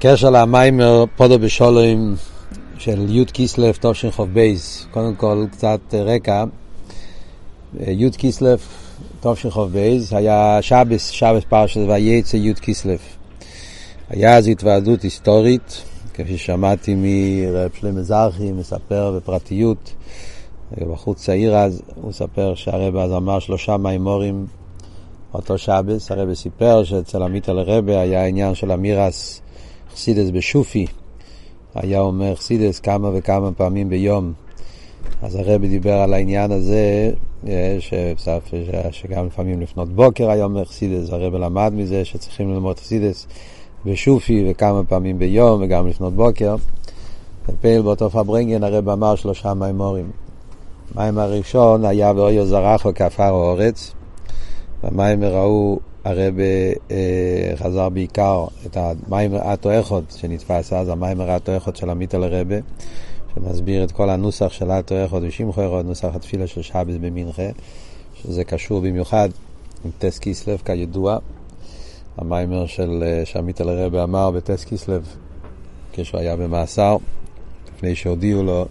בקשר למיימר פודו בשולם של י' כיסלף תשכ"ב, קודם כל קצת רקע. י' כיסלף תשכ"ב היה שבס, שבס פרשת וייצא י' כיסלף. היה אז התוועדות היסטורית, כפי ששמעתי מרב שלמה מזרחי, מספר בפרטיות, בחור צעיר אז, הוא מספר שהרב אז אמר שלושה מימורים אותו שבס, הרב סיפר שאצל עמית אל הרבה היה עניין של אמירס חסידס בשופי, היה אומר חסידס כמה וכמה פעמים ביום. אז הרבי דיבר על העניין הזה, אה, שבסף, שגם לפעמים לפנות בוקר היה אומר חסידס, הרבי למד מזה שצריכים ללמוד חסידס בשופי וכמה פעמים ביום וגם לפנות בוקר. ופעיל באותו פברנגן הרבי אמר שלושה מימורים. המים הראשון היה ואויו זרחו כעפר האורץ. במיימר ההוא הרב אה, חזר בעיקר את המיימר אטו אחד שנתפס אז, המיימר אטו אחד של עמית אל הרבה, שמסביר את כל הנוסח של אטו אחד ושמחו אחד, נוסח התפילה של שבס במנחה, שזה קשור במיוחד עם טס קיסלב כידוע. המיימר של אה, שעמית אל הרבה אמר בטס קיסלב, כשהוא היה במאסר, לפני שהודיעו לו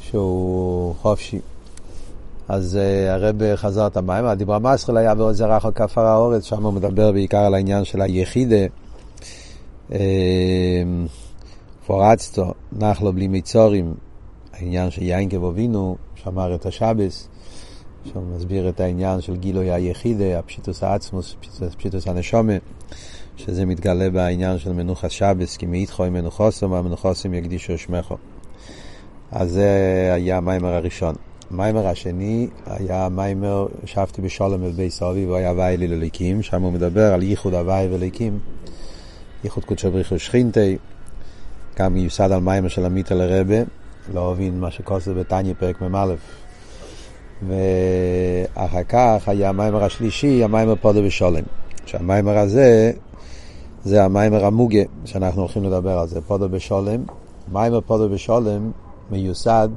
שהוא חופשי. אז uh, הרב חזר את המים, הדיבר מסחל היה ועוד זרח על כפר האורץ, שם הוא מדבר בעיקר על העניין של היחידה. אה, פורצתו, נחלו בלי מיצורים, העניין של יין כבובינו, שמר את השבס, שם מסביר את העניין של גילוי היחידה, הפשיטוס העצמוס, פשיטוס הנשומה, שזה מתגלה בעניין של מנוחת שבס, כי מאיתכו עם מנוחוסם, והמנוחוסם יקדישו שמכו. אז זה היה המיימר הראשון. המיימר השני היה מיימר, ישבתי בשולם אל בי סובי והוא היה הוואי לליקים, שם הוא מדבר על ייחוד הוואי וליקים, ייחוד קודשו בריחו שכינתי, גם מיוסד על מיימר של עמית אל הרבה, לא הבין מה שכוסף בתניא פרק מ"א. ואחר כך היה המיימר השלישי, המיימר פודו בשולם. שהמאמר הזה זה המאמר המוגה שאנחנו הולכים לדבר על זה, פדה בשלום. מאמר פדה בשלום מיוסד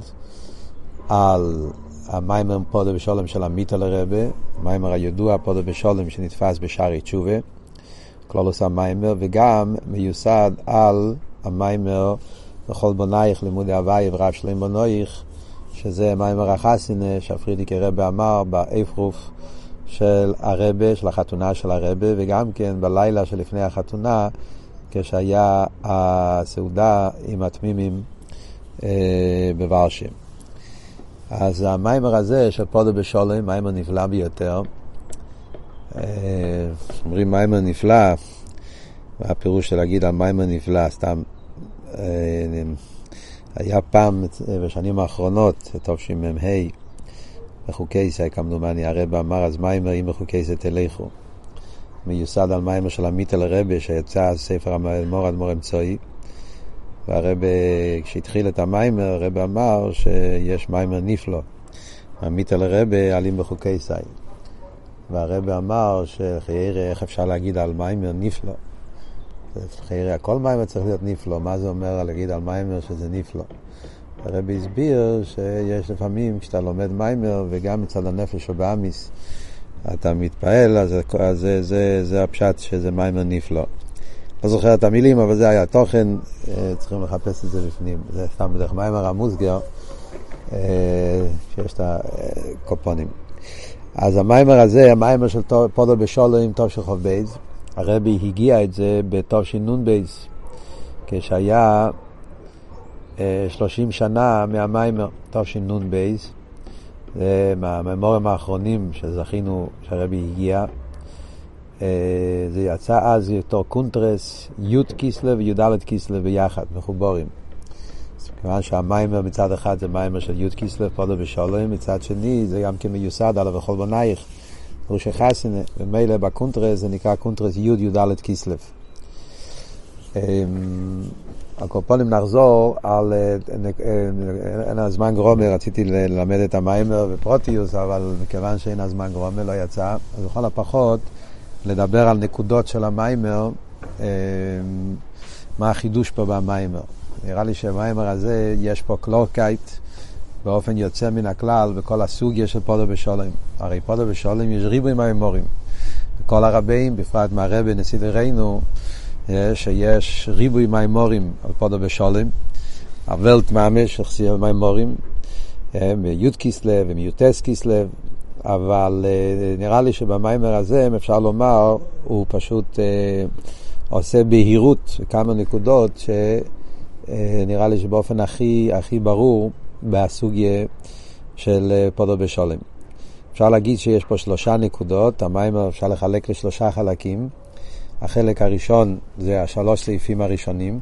על המאמר פדה בשלום של המיטעלער רבי, המאמר הידוע פדה בשלום שנדפס בשערי תשובה, כללות המאמר, וגם מיוסד על המאמר וכל בניך לימודי הוי' ורב שלום בניך, שזה מאמר החתונה שה פרידיקער רבי אמר ב אויפרוף של הרבה, של החתונה של הרבה, וגם כן בלילה שלפני החתונה, כשהיה הסעודה עם התמימים אה, בוורשים. אז המיימר הזה של פודו בשולם, מיימר נפלא ביותר. אה, אומרים מיימר נפלא, מה הפירוש של להגיד על מיימר נפלא, סתם. אה, היה פעם, בשנים האחרונות, תשמ"ה, בחוקותי, כמדומני, הרבי אמר, אז מאמר אם בחוקותי תלכו. מיוסד על מאמר של ה מיטעלער רבי, שיצא ספר מאמרי אדמו"ר אמצעי. והרבי, כשהתחיל את המאמר, הרבי אמר שיש מאמר נפלא. ה מיטעלער רבי על אם בחוקותי. והרבי אמר שחיירי, איך אפשר להגיד על מיימר נפלא? חיירי, הכל מיימר צריך להיות נפלא. מה זה אומר להגיד על מאמר שזה נפלא? הרבי הסביר שיש לפעמים, כשאתה לומד מאמר, וגם מצד הנפש הבהמית, אתה מתפעל, אז, אז זה, זה, זה הפשט שזה מאמר נפלא. לא זוכר את המילים, אבל זה היה תוכן, אה, צריכים לחפש את זה בפנים. זה סתם בדרך מאמר המוסגר, אה, שיש את הקופונים. אז המיימר הזה, המיימר של פודו בשולו טוב של חוב בייז, הרבי הגיע את זה בטוב של נון בייז, כשהיה אה, שלושים שנה מהמיימר טוב של נון בייז. זה מהמאמרים האחרונים שזכינו שהרבי הגיה. אה, זה יצא אז יחד קונטרס, י' כסלו וי"ד כסלו ביחד, מחוברים. כיוון שהמאמר מצד אחד זה מאמר של י' כסלו, פדה בשלום, מצד שני זה גם כמיוסד עליו וכל בניך, דרושי חתונה, וממילא בקונטרס זה נקרא קונטרס י' י"ד כסלו. על כל פנים נחזור על, אה, אין הזמן גרמא, רציתי ללמד את המאמר בפרטיות, אבל מכיוון שאין הזמן גרמא לא יצא, אז לכל הפחות לדבר על נקודות של המאמר, אה, מה החידוש פה במאמר. נראה לי שבמאמר הזה יש פה קלארקייט באופן יוצא מן הכלל בכל הסוגיה של פדה בשלום. הרי פדה בשלום יש ריבוי מאמרים. כל הרביים, בפרט מהרבי נשיא דורנו, שיש ריבוי מימורים על פודו בשולם, הוולט ממש, החסיר מימורים, מי"ד כסלו ומי"ט כסלו, אבל נראה לי שבמיימר הזה, אם אפשר לומר, הוא פשוט עושה בהירות כמה נקודות שנראה לי שבאופן הכי, הכי ברור בסוגיה של פודו בשולם. אפשר להגיד שיש פה שלושה נקודות, המיימר אפשר לחלק לשלושה חלקים. החלק הראשון זה השלוש סעיפים הראשונים,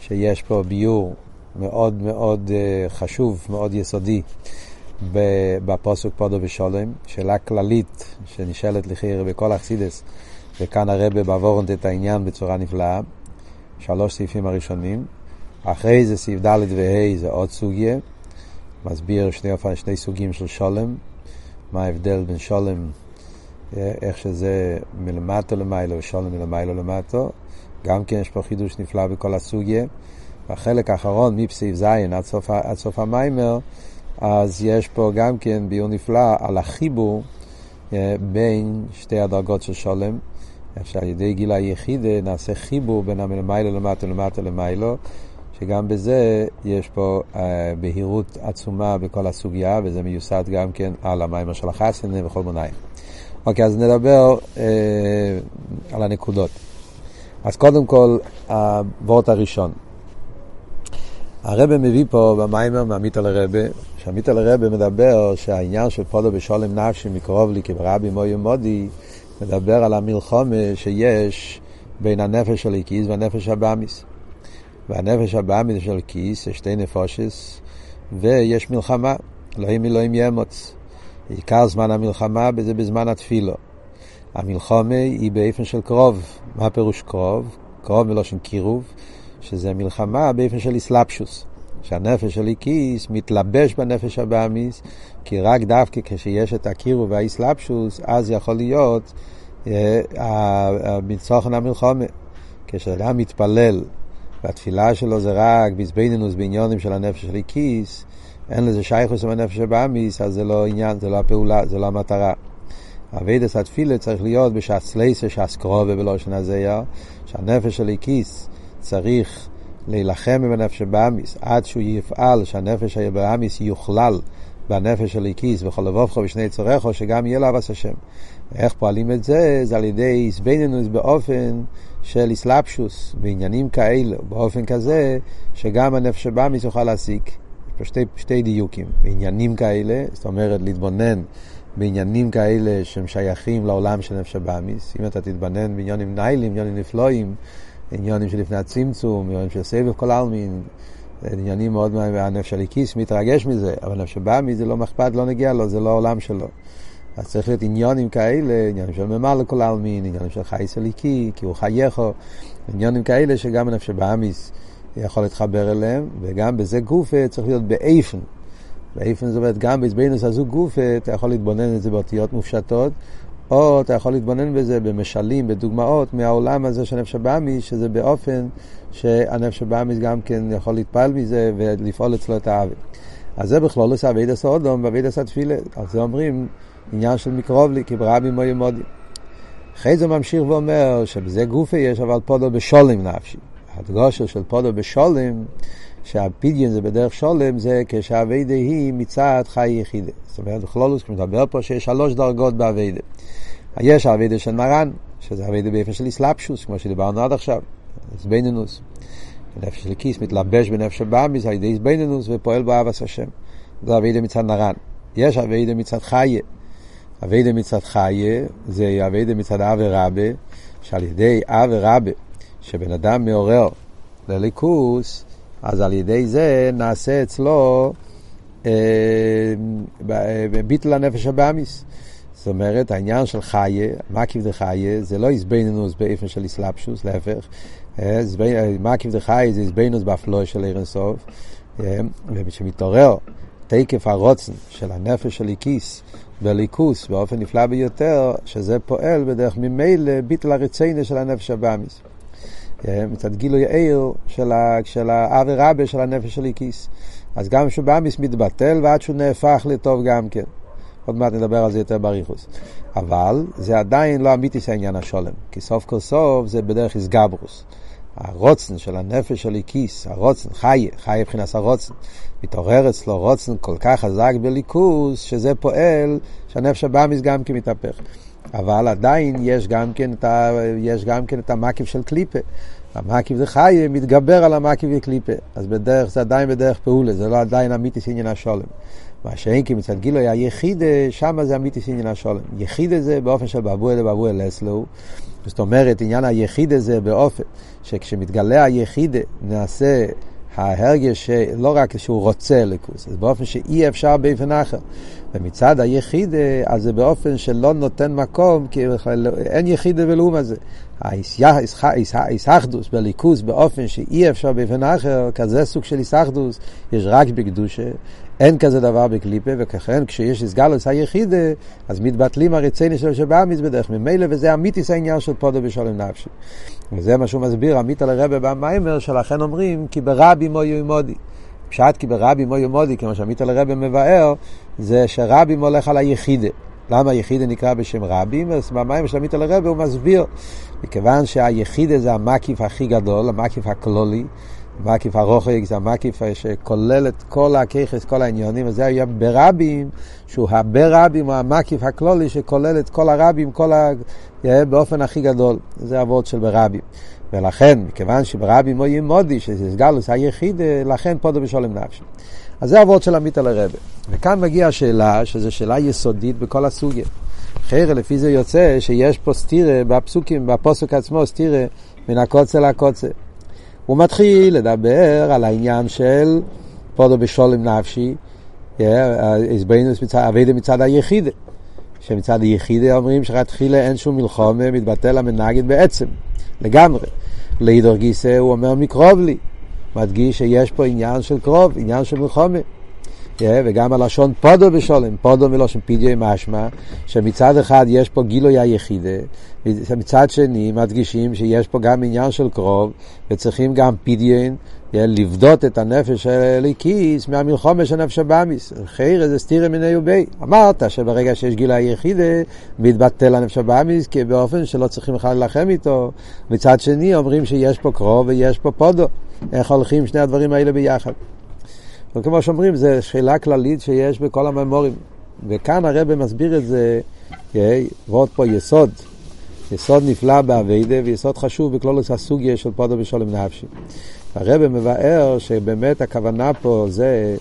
שיש פה ביור מאוד מאוד אה, חשוב, מאוד יסודי בפוסק פודו ושולם, שאלה כללית שנשאלת לחייר בכל אכסידס, וכאן הרבה בעבורנט את העניין בצורה נפלאה, שלוש סעיפים הראשונים. אחרי זה סעיף ד' וה' זה עוד סוגיה, מסביר שני, שני סוגים של שולם, מה ההבדל בין שולם איך שזה מלמטו למיילו ושולם מלמיילו למטו. גם כן יש פה חידוש נפלא בכל הסוגיה. בחלק האחרון, מפסעיף זין עד סוף, עד סוף המיימר, אז יש פה גם כן ביור נפלא על החיבור אה, בין שתי הדרגות של שולם. שעל ידי גיל היחידה נעשה חיבור בין המלמיילו למטו למטו למיילו, שגם בזה יש פה אה, בהירות עצומה בכל הסוגיה, וזה מיוסד גם כן על המיימר של החסנה וכל מוניים. אוקיי, אז נדבר אה, על הנקודות. אז קודם כל, הוורט הראשון. הרבה מביא פה במיימר מעמית על הרבה, שעמית על הרבה מדבר שהעניין של פודו בשולם נפשי מקרוב לי כברבי מויה מודי, מדבר על המלחומה שיש בין הנפש של הקיס והנפש הבאמיס. והנפש הבאמיס של הקיס זה שתי נפושס, ויש מלחמה, אלוהים אלוהים ימוץ. עיקר זמן המלחמה זה בזמן התפילו. המלחומה היא באופן של קרוב. מה פירוש קרוב? קרוב מלושן קירוב, שזה מלחמה באופן של איסלפשוס. שהנפש של איקיס מתלבש בנפש הבאמיס, כי רק דווקא כשיש את הקירוב והאיסלפשוס, אז יכול להיות אה, מצוכן המלחומה. כשאדם מתפלל, והתפילה שלו זה רק בזבנינוס בעניונים של הנפש של איקיס, אין לזה שייכוס עם הנפש הבאמיס, אז זה לא עניין, זה לא הפעולה, זה לא המטרה. אבידס התפילה צריך להיות בשעת סלייסה, שעת קרובה בלושן הזיה, שהנפש של איקיס צריך להילחם עם הנפש הבאמיס עד שהוא יפעל, שהנפש הבאמיס יוכלל בנפש של איקיס וכל לבובכו ושני צורךו, שגם יהיה לו אבס השם. איך פועלים את זה? זה על ידי איסבנינוס באופן של איסלפשוס, בעניינים כאלה, באופן כזה שגם הנפש הבאמיס יוכל להסיק. פה שתי, שתי דיוקים, בעניינים כאלה, זאת אומרת להתבונן בעניינים כאלה שהם שייכים לעולם של נפש הבאמיס. אם אתה תתבונן בעניינים ניילים, עניינים נפלואים, עניינים שלפני הצמצום, עניינים של סבב כל העלמין, עניינים מאוד מהנפש הליקיס, מתרגש מזה, אבל נפש הבאמיס זה לא מכפת, לא נגיע לו, זה לא העולם שלו. אז צריך להיות עניונים כאלה, עניינים של ממלא לכל העלמין, עניינים של חייס הליקי, כי הוא חייכו, עניינים כאלה שגם הנפש הבאמיס יכול להתחבר אליהם, וגם בזה גופה צריך להיות באיפן. באיפן זאת אומרת, גם בעזבנוס הזו גופה, אתה יכול להתבונן את זה באותיות מופשטות, או אתה יכול להתבונן בזה במשלים, בדוגמאות מהעולם הזה של נפש הבאמיס, שזה באופן שהנפש הבאמיס גם כן יכול להתפעל מזה ולפעול אצלו את העוול. אז זה בכלול עושה אביד עשה אודום ואביד עשה תפילה. על זה אומרים עניין של מקרוב לי, כי ברבי מויה מודי. אחרי זה ממשיך ואומר שבזה גופה יש אבל פודו בשולם נפשי. הדגושה של פודו בשולם, שהפדיון זה בדרך שולם, זה כשהאביידה היא מצד חי יחידה. זאת אומרת, בכלולוס, מדבר פה שיש שלוש דרגות באביידה. יש האביידה של מרן, שזה אביידה באופן של איסלפשוס, כמו שדיברנו עד עכשיו, איסבנינוס. נפש של כיס מתלבש בנפש הבאמיס על ידי איסבנינוס ופועל באבס השם. זה אביידה מצד מרן. יש עבודה מצד חיה. עבודה מצד חיה זה עבודה מצד אהבה רבה, שעל ידי אהבה רבה שבן אדם מעורר לאלקות, אז על ידי זה נעשה אצלו אה, ביטול הנפש הבהמית. זאת אומרת, העניין של חיה, מקיף דחיה, זה לא התבוננות באופן של התלבשות, להפך. מקיף דחיה זה התבוננות בהפלאה של אין סוף. וכשמתעורר תקף הרוצן של הנפש של איקיס בליכוס באופן נפלא ביותר, שזה פועל בדרך ממילא ביטל הרצינה של הנפש הבאמיס. מצד גילוי העיר של האבי רבה של הנפש של איקיס. אז גם שבאמיס מתבטל ועד שהוא נהפך לטוב גם כן. עוד מעט נדבר על זה יותר בריחוס. אבל זה עדיין לא אמיתיס העניין השולם, כי סוף כל סוף זה בדרך איסגברוס. הרוצן של הנפש של הכיס, הרוצן, חיה, חיה מבחינת הרוצן, מתעורר אצלו רוצן כל כך חזק בליכוס, שזה פועל שהנפש הבאמיס גם כן מתהפך. אבל עדיין יש גם כן את, ה, כן את המקיף של קליפה. המקיף זה חי, מתגבר על המקיף וקליפה. אז בדרך, זה עדיין בדרך פעולה, זה לא עדיין אמיתיס עניין השולם. מה שאין כי מצד גילוי היחידה, שם זה אמיתיס עניין השולם. יחידה זה באופן של באבוי לבאבוי לסלו. זאת אומרת, עניין היחידה זה באופן שכשמתגלה היחידה נעשה ההרגש לא רק שהוא רוצה ליכוס, זה באופן שאי אפשר באופן אחר. ומצד היחיד, אז זה באופן שלא נותן מקום, כי אין יחיד ולאום הזה. האיסאחדוס בליכוס באופן שאי אפשר באופן אחר, כזה סוג של איסאחדוס, יש רק בקדושה, אין כזה דבר בקליפה, וכן כשיש איסגלוס היחיד, אז מתבטלים הרצייני של שבאמיס בדרך ממילא, וזה אמיתיס העניין של פודו בשולם נפשי. וזה מה שהוא מסביר, עמית על הרבה במיימר, שלכן אומרים, כי ברבי מויו מודי. פשט כי ברבי מויו מודי, כמו שעמית על הרבה מבאר, זה שרבי הולך על היחידה. למה היחידה נקרא בשם רבי? אז במים של עמית על הרבה הוא מסביר, מכיוון שהיחידה זה המקיף הכי גדול, המקיף הכלולי, המקיף הרוחק זה המקיף שכולל את כל הככס, כל העניונים, וזה היה ברבים, שהוא הברבים, הוא המקיף הכלולי שכולל את כל הרבים, כל ה... באופן הכי גדול, זה אבות של ברבים. ולכן, מכיוון שברבי מוי מודי, שזה סגלוס היחיד, לכן פודו בשולם נפשי. אז זה אבות של עמית על הרבה. וכאן מגיעה השאלה, שזו שאלה יסודית בכל הסוגיה. חיירה, לפי זה יוצא שיש פה סטירה בפסוקים, בפוסק עצמו, סטירה מן הקוצה לקוצה. הוא מתחיל לדבר על העניין של פודו בשולם נפשי, אבידה מצד היחידה. שמצד היחידה אומרים שרק תחילה אין שום מלחומה, מתבטל המנגד בעצם, לגמרי. לאידור גיסא הוא אומר מקרוב לי, מדגיש שיש פה עניין של קרוב, עניין של מלחומה. Yeah, וגם הלשון פודו בשולם, פודו מלושן פידיו משמע, שמצד אחד יש פה גילוי היחידה, מצד שני מדגישים שיש פה גם עניין של קרוב, וצריכים גם פידיין, לבדות את הנפש הליקיס מהמלחומה של נפש הבאמיס. חיירה זה סתירה מיני ובי. אמרת שברגע שיש גילה יחידה, מתבטל הנפש הבאמיס, כי באופן שלא צריכים בכלל להילחם איתו. מצד שני אומרים שיש פה קרוב ויש פה פודו. איך הולכים שני הדברים האלה ביחד? וכמו שאומרים, זו שאלה כללית שיש בכל הממורים. וכאן הרב מסביר את זה, ועוד פה יסוד. יסוד נפלא בעבודה ויסוד חשוב בכללות הסוגיה של פדה בשלום נפשי. הרבי מבאר שבאמת הכוונה פה זה,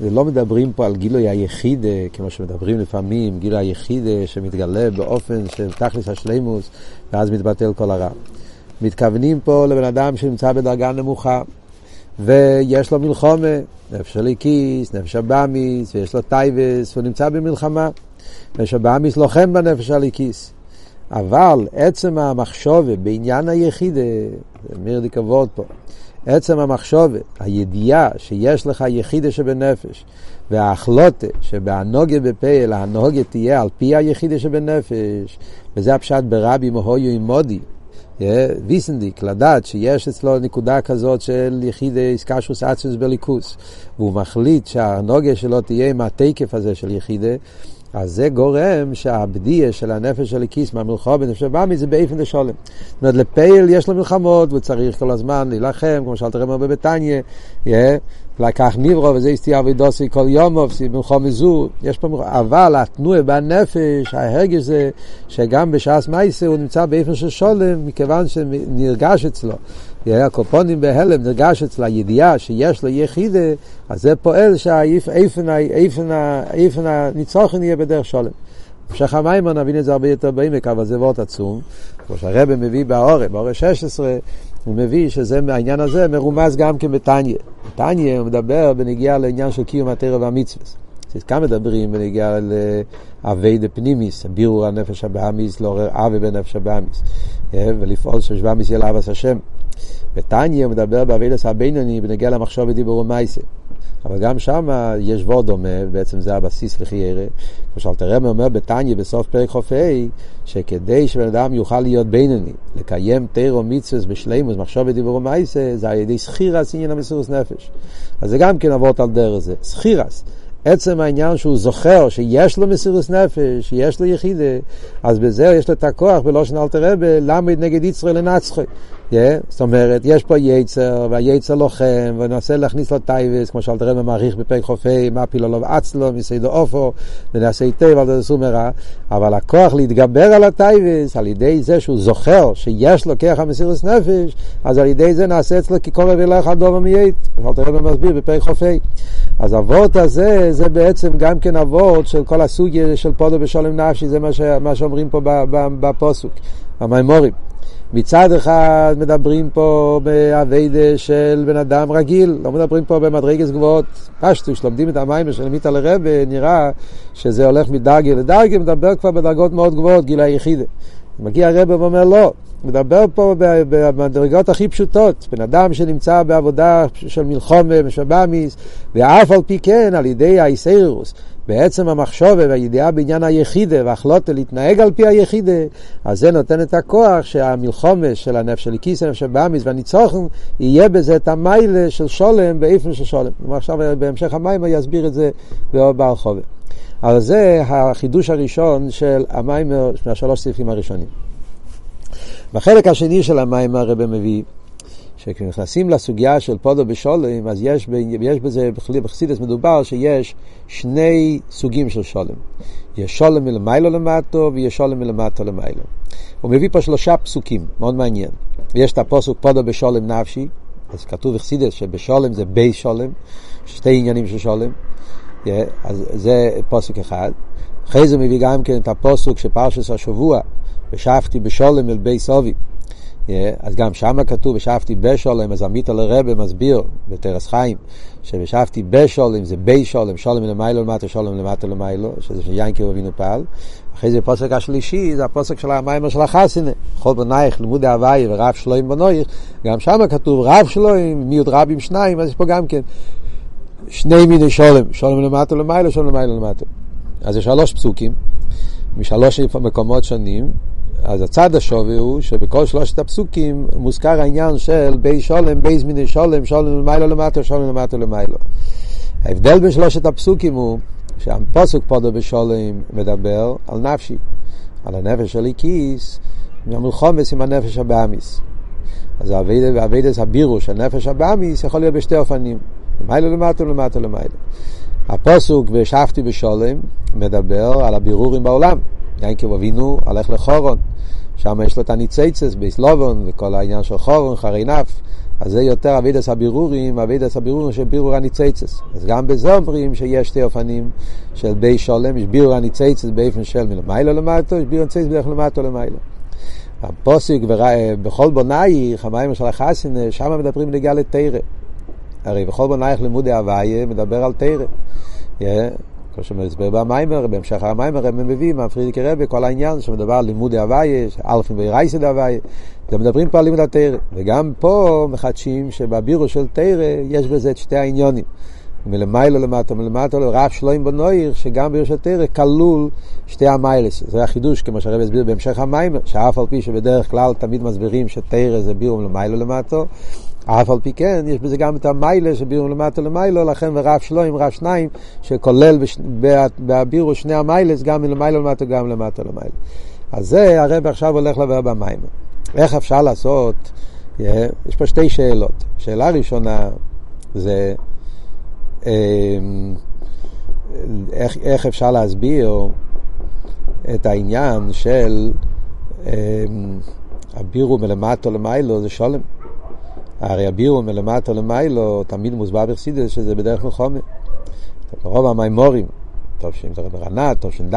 זה לא מדברים פה על גילוי היחידה, כמו שמדברים לפעמים, גילוי היחידה שמתגלה באופן של תכלית השלימות, ואז מתבטל כל הרע. מתכוונים פה לבן אדם שנמצא בדרגה נמוכה, ויש לו מלחמה, נפש האלקית, נפש הבהמית, ויש לו תאוות, הוא נמצא במלחמה. נפש הבאמיס לוחם בנפש הליקיס. אבל עצם המחשובה בעניין היחיד, מיר די כבוד פה, עצם המחשובה, הידיעה שיש לך יחידה שבנפש, וההחלוטה שבהנוגה בפעל, ההנוגה תהיה על פי היחידה שבנפש, וזה הפשט ברבי מהויו עם מודי, ויסנדיק, לדעת שיש אצלו נקודה כזאת של יחידה איסקשוס אציוס בליכוס, והוא מחליט שהנוגה שלו תהיה עם התקף הזה של יחידה, אז זה גורם שהבדיה של הנפש של הכיס מהמלחמה בנפש הבאמי זה באיפן לשולם. זאת אומרת, לפייל יש לו מלחמות, והוא צריך כל הזמן להילחם, כמו שאלת רמר בביתניה, לקח נברו, וזה הסתיר אבידוסי כל יומוב, מלחמה זו, יש פה מלחמה, אבל התנועה בנפש, ההרגש זה שגם בשעס מייסה הוא נמצא באיפן של שולם, מכיוון שנרגש אצלו. הקופונים בהלם נרגש אצלה ידיעה שיש לו יחידה, אז זה פועל שאיפן הניצוחן יהיה בדרך שולם. המשך המיימון נבין את זה הרבה יותר בעמק, אבל זה וורט עצום. כמו שהרבא מביא באורה, באורה 16, הוא מביא שזה, העניין הזה מרומז גם בתניא. בתניא הוא מדבר בנגיעה לעניין של קיום התרא והמצווה. אז כאן מדברים בנגיעה לאבי פנימיס, בירור הנפש הבאמיס, לעורר אבי בנפש הבאמיס, ולפעול שבאמיס יהיה לאבס השם. בתניא הוא מדבר באבילס הבינוני בנגיע למחשוב ודיבור ומייסה. אבל גם שם יש וור דומה, בעצם זה הבסיס לחיירה. כמו שאלתרם אומר בתניא בסוף פרק חופי, שכדי שבן אדם יוכל להיות בינוני, לקיים תירו מצווה בשלימוס, מחשוב ודיבור ומייסה, זה על ידי סחירס עניין המסירוס נפש. אז זה גם כן אבות על דרך זה. סחירס. עצם העניין שהוא זוכר שיש לו מסירות נפש, שיש לו יחידה, אז בזה יש לו את הכוח בלושן אלתר רבה, למד נגד יצרו לנצחו. Yeah, זאת אומרת, יש פה יצר, והיצר לוחם, וננסה להכניס לו טייבס, כמו שאלתר רבה מעריך בפי חופי, מה פילו לו אצלו, מסיידו אופו, ונעשה היטב זה סומרה, מרע, אבל הכוח להתגבר על הטייבס, על ידי זה שהוא זוכר שיש לו כרך המסירות נפש, אז על ידי זה נעשה אצלו כקורב אלך הדובר מייט, אלתר רבה מסביר בפי חופי. אז אבות הזה, זה בעצם גם כן אבות של כל הסוגיה של פודו בשולם נפשי, זה מה, ש, מה שאומרים פה בפוסוק, במימורים. מצד אחד מדברים פה באביידה של בן אדם רגיל, לא מדברים פה במדרגס גבוהות. פשטו, שלומדים את המים של מיטה לרבה, נראה שזה הולך מדרגה לדרגה, מדבר כבר בדרגות מאוד גבוהות, גיל היחידה. מגיע הרבה ואומר לא, מדבר פה במדרגות הכי פשוטות, בן אדם שנמצא בעבודה של מלחומה, משבמיס, ואף על פי כן, על ידי האיסיירוס, בעצם המחשובה והידיעה בעניין היחידה והחלוטה להתנהג על פי היחידה, אז זה נותן את הכוח שהמלחומה של הנפש של כיס הנפש הבאמיס והניצוחן, יהיה בזה את המיילה של שולם באיפן של שולם. עכשיו בהמשך המים יסביר את זה בהרחובה. אבל זה החידוש הראשון של המיימר, מהשלוש סעיפים הראשונים. בחלק השני של המים הרב מביא כשנכנסים לסוגיה של פודו בשולם, אז יש, יש בזה, בחסידס מדובר שיש שני סוגים של שולם. יש שולם מלמיילו למטו ויש שולם מלמטו למיילו. הוא מביא פה שלושה פסוקים, מאוד מעניין. ויש את הפוסוק פודו בשולם נפשי, אז כתוב בחסידס שבשולם זה בי שולם, שתי עניינים של שולם. אז זה פוסק אחד. אחרי זה מביא גם כן את הפוסוק שפרשס השבוע, ושבתי בשולם אל בי סובי. אז גם שם כתוב, ושבתי בשולם, אז עמית על הרבה מסביר בטרס חיים, שבשבתי בשולם זה בי שולם, שולם למיילו למטה, שולם למטה למיילו, שזה של יינקי אבינו פעל. אחרי זה הפוסק השלישי, זה הפוסק של המיימר של החסינה, כל בנייך, לימוד ההוואי ורב שלוים בנויך, גם שם כתוב רב שלוים, מיעוט רבים שניים, אז יש פה גם כן שני מיני שולם, שולם למטה למיילו, שולם למיילו למטה. אז יש שלוש פסוקים, משלוש מקומות שונים, אז הצד השווה הוא שבכל שלושת הפסוקים מוזכר העניין של בי שלום, בי זמיני שלום, שלום למעלה למטה, שלום למטה למעלה. ההבדל בין שלושת הפסוקים הוא שהפסוק פדה בשלום מדבר על נפשי, על הנפש של האלקית, מהמלחמות עם הנפש הבהמית. אז העבודת הבירור, הנפש הבהמית, יכול להיות בשתי אופנים, למעלה למטה ולמטה למעלה. הפוסוק ושבתי בשולם מדבר על הבירורים בעולם. יעקב אבינו הולך לחורון, שם יש לו את הניציצס ביסלובון וכל העניין של חורון, חרי נף, אז זה יותר אבידס הבירורים, אבידס הבירורים של בירור הניציצס. אז גם בזה אומרים שיש שתי אופנים של בי שולם, יש בירור הניציצס באופן של מלמיילו למטו, יש בירור הניציצס באופן למטו למיילו. הפוסיק בכל בונייך, המים של החסין, שם מדברים נגיע לתרא. הרי בכל בונייך לימודי הוויה מדבר על תרא. כמו שמסבר במיימר, בהמשך המיימר הם מביאים, מהפרידיקי רבי, כל העניין שמדבר על לימודי הוויה, אלפים ואירייסד הוויה, ומדברים פה על לימוד התרא. וגם פה מחדשים שבבירו של תרא יש בזה את שתי העניונים. מלמיילו למטה, מלמטה לרב שלוים בנויר, שגם בירוש התרא כלול שתי המיילס. זה החידוש, כמו שהרב הסביר בהמשך המיימר, שאף על פי שבדרך כלל תמיד מסבירים שתרא זה בירו מלמיילו למטה, אף על פי כן, יש בזה גם את המיילה שבירו למטה למיילו, לכן ורב שלוים, רב שניים, שכולל בבירו שני המיילס, גם מלמיילו למטה, גם למטה למיילו. אז זה הרב עכשיו הולך לבר במים. איך אפשר לעשות? יש פה שתי שאלות. שאלה ראשונה זה אמ, איך, איך אפשר להסביר את העניין של אמ, הבירו מלמטה למיילו זה שולם. הרי הבירו מלמטה למיילו תמיד מוסבר בחסידס שזה בדרך מלחומה. רוב המימורים, טוב שאם זה ברנת, טוב ש"ד,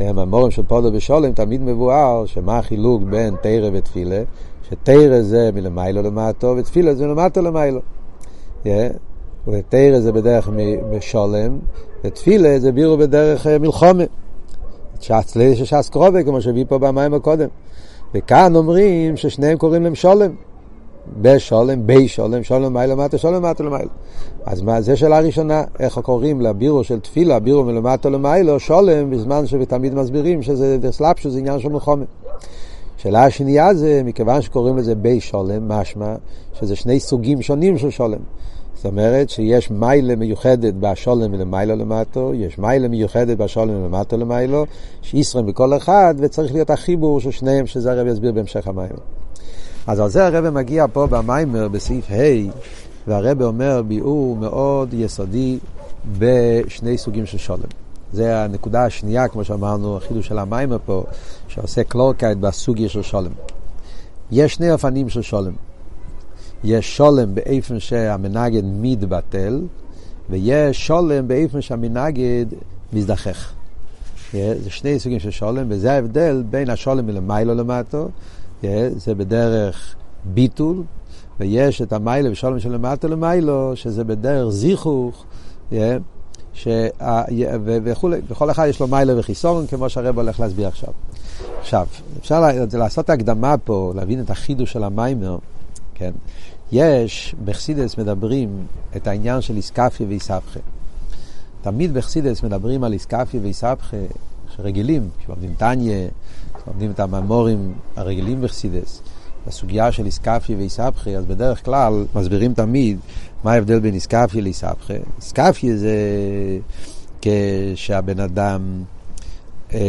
המימורים של פודו בשולם תמיד מבואר שמה החילוק בין תרא ותפילה, שתרא זה מלמיילו למטו ותפילה זה מלמטה למיילו. ותרא זה בדרך משולם, ותפילה זה בירו בדרך אה, מלחומה. ש"ס ש"ס קרובה, כמו שהביא פה במים הקודם. וכאן אומרים ששניהם קוראים להם שולם. בשולם, בי שולם, שולם מיילה מטה, שולם מטה למיילה. אז מה, זה שאלה ראשונה, איך קוראים לבירו של תפילה, בירו מלמטה למיילה, שולם, בזמן שתמיד מסבירים שזה סלאפשו, זה עניין של מלחומה. שאלה השנייה זה, מכיוון שקוראים לזה בי שולם, משמע, שזה שני סוגים שונים של שולם. זאת אומרת שיש מיילה מיוחדת בשולם ולמיילו למטו, יש מיילה מיוחדת בשולם ולמטו למיילו, שישראל בכל אחד, וצריך להיות החיבור של שניהם, שזה הרב יסביר בהמשך המים. אז על זה הרבי מגיע פה במאמר בסעיף ה', והרבי אומר ביאור מאוד יסודי בשני סוגים של שלום. זה הנקודה השנייה, כמו שאמרנו, החידוש של המאמר פה, שעושה קלארקייט בסוגיה של שלום. יש שני אופנים של שלום. יש שלום באופן שהמנגד מתבטל, ויש שולם באיפן שהמנגד מזדחך. זה שני סוגים של שולם, וזה ההבדל בין השולם מלמיילו למטו, זה בדרך ביטול, ויש את המיילו ושולם של למטו למיילו, שזה בדרך זיכוך, וכולי, וכל אחד יש לו מיילו וחיסורון, כמו שהרב הולך להסביר עכשיו. עכשיו, אפשר לעשות הקדמה פה, להבין את החידוש של המיימר, כן? יש, בחסידס מדברים את העניין של איסקפיה ואיסבכה. תמיד בחסידס מדברים על איסקפיה ואיסבכה, שרגילים, כשלומדים טניה, לומדים את הממורים הרגילים בחסידס, בסוגיה של איסקפיה ואיסבכה, אז בדרך כלל מסבירים תמיד מה ההבדל בין איסקפיה לאיסבכה. איסקפיה זה כשהבן אדם אה,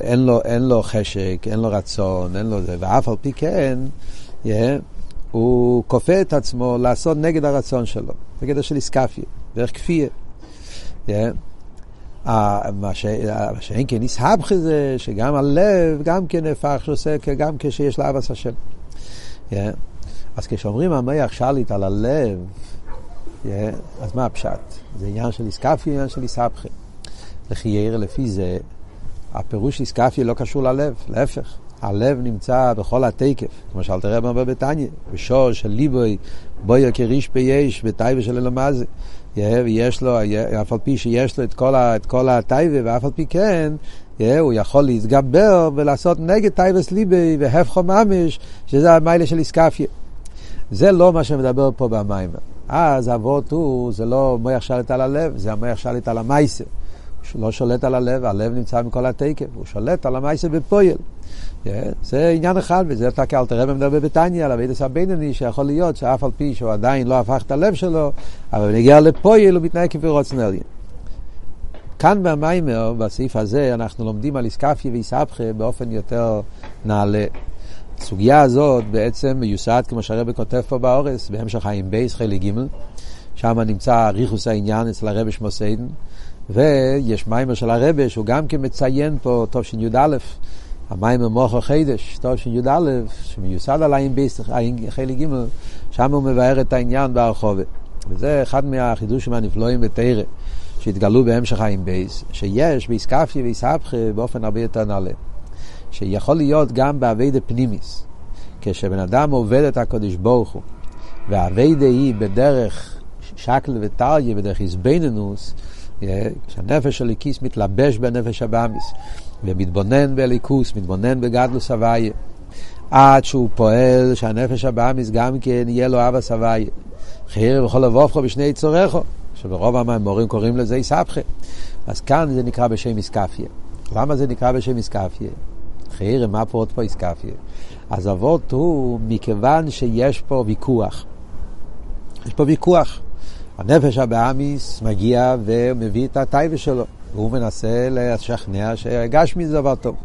אין לו, אין לו חשק, אין לו רצון, אין לו זה, ואף על פי כן, yeah, הוא כופה את עצמו לעשות נגד הרצון שלו, נגד של איסקפיה, דרך כפייה. Yeah. מה שאין כן נסהבך זה שגם הלב גם כן נהפך שעושה גם כשיש לה אבס השם. Yeah. אז כשאומרים המח שליט על הלב, אז מה הפשט? זה עניין של איסקפיה, עניין של איסהבכה. לכאורה לפי זה, הפירוש אתכפיא לא קשור ללב, להפך. הלב נמצא בכל התוקף, כמו ש אלטער רבי אומר בתניא, בשעה שליבו בוער כרשפי אש, בתאווה של עולם הזה. ויש לו, אף על פי שיש לו את כל, התאווה, ואף על פי כן, הוא יכול להתגבר ולעשות נגד תאוות ליבו והפכו ממש, שזה המעלה של אתכפיא. זה לא מה שמדבר פה במאמר. אז אבות הוא, זה לא מויח שליט על הלב, זה המויח שליט על המייסר. הוא לא שולט על הלב, הלב נמצא מכל התקף, הוא שולט על המייסר בפועל. זה עניין אחד, וזה אתה כאלתר מדבר בתניא על אבידס הבינוני, שיכול להיות שאף על פי שהוא עדיין לא הפך את הלב שלו, אבל בנגיע לפועל הוא מתנהג כפי רוצן עליין. כאן במיימר, בסעיף הזה, אנחנו לומדים על איסקפיה ואיסבכה באופן יותר נעלה. הסוגיה הזאת בעצם מיוסד, כמו שהרבא כותב פה באורס, בהמשך חיים בייס, חלק ג', שם נמצא ריכוס העניין אצל הרבא שמוסיידן, ויש מיימר של הרבא שהוא גם כן מציין פה תשי"א, המים במוח חידש, תשי"א, שמיוסד על עין ביס, חלק ג', שם הוא מבאר את העניין בהרחובה. וזה אחד מהחידושים הנפלאים בתרא, שהתגלו בהמשך עין בייס, שיש באיסקפיה ואיסבכה באופן הרבה יותר נעלה. שיכול להיות גם באביידה פנימיס. כשבן אדם עובד את הקודש ברוך הוא, והאביידה היא בדרך שקל וטריה, בדרך איזבנינוס, כשהנפש של הליקיס מתלבש בנפש הבאמיס, ומתבונן באליקוס, מתבונן בגדלוס הוויה, עד שהוא פועל שהנפש הבאמיס גם כן יהיה לו אבא סבייה. חייר וכל לבובכו בשני צורךו, שברוב המאמורים קוראים לזה איסבכה. אז כאן זה נקרא בשם איסקפיה. למה זה נקרא בשם איסקפיה? חייר, מה פה עוד פה איסקפיה? אז אבות הוא מכיוון שיש פה ויכוח. יש פה ויכוח. הנפש הבאמיס מגיע ומביא את הטייבה שלו. והוא מנסה לשכנע שגשמי זה דבר טוב.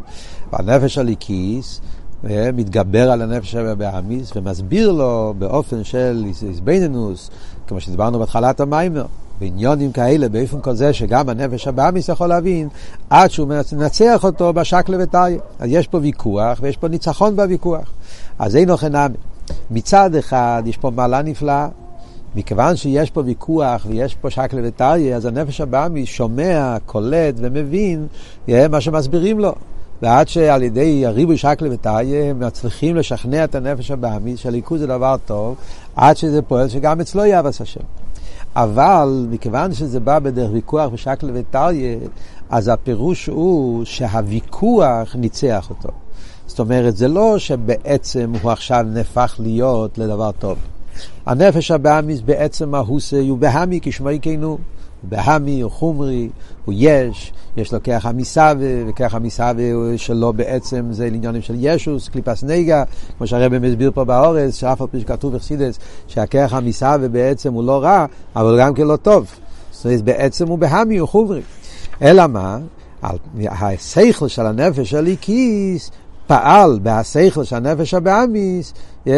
והנפש הליקיס מתגבר על הנפש הבאמיס ומסביר לו באופן של איזבנינוס, כמו שדיברנו בהתחלת המיימר, בעניונים כאלה, באופן כזה שגם הנפש הבאמיס יכול להבין, עד שהוא מנצח אותו בשקלה וטריה. אז יש פה ויכוח ויש פה ניצחון בוויכוח. אז אין אוכל נמי. מצד אחד יש פה מעלה נפלאה, מכיוון שיש פה ויכוח ויש פה שקלה וטריה, אז הנפש הבאמי שומע, קולט ומבין מה שמסבירים לו. ועד שעל ידי הריבוי שקלה וטריה הם מצליחים לשכנע את הנפש הבאמי שהליכוז זה דבר טוב, עד שזה פועל שגם אצלו יאבס השם. אבל מכיוון שזה בא בדרך ויכוח ושקלה וטריה, אז הפירוש הוא שהוויכוח ניצח אותו. זאת אומרת, זה לא שבעצם הוא עכשיו נהפך להיות לדבר טוב. הנפש הבאמיס בעצם ההוסי הוא בהמי כשמו יקנו. בהמי, הוא חומרי, הוא יש, יש לו כרך המסווה, וכרך המסווה שלו בעצם זה עניינים של ישוס, קליפס נגע, כמו שהרבא מסביר פה באורס, שאף על פי שכתוב אכסידס, שהכרך המסווה בעצם הוא לא רע, אבל גם כן לא טוב. זאת אומרת, בעצם הוא בהמי, הוא חומרי. אלא מה? השכל של הנפש של איקיס פעל בהשכל של הנפש הבאמיס,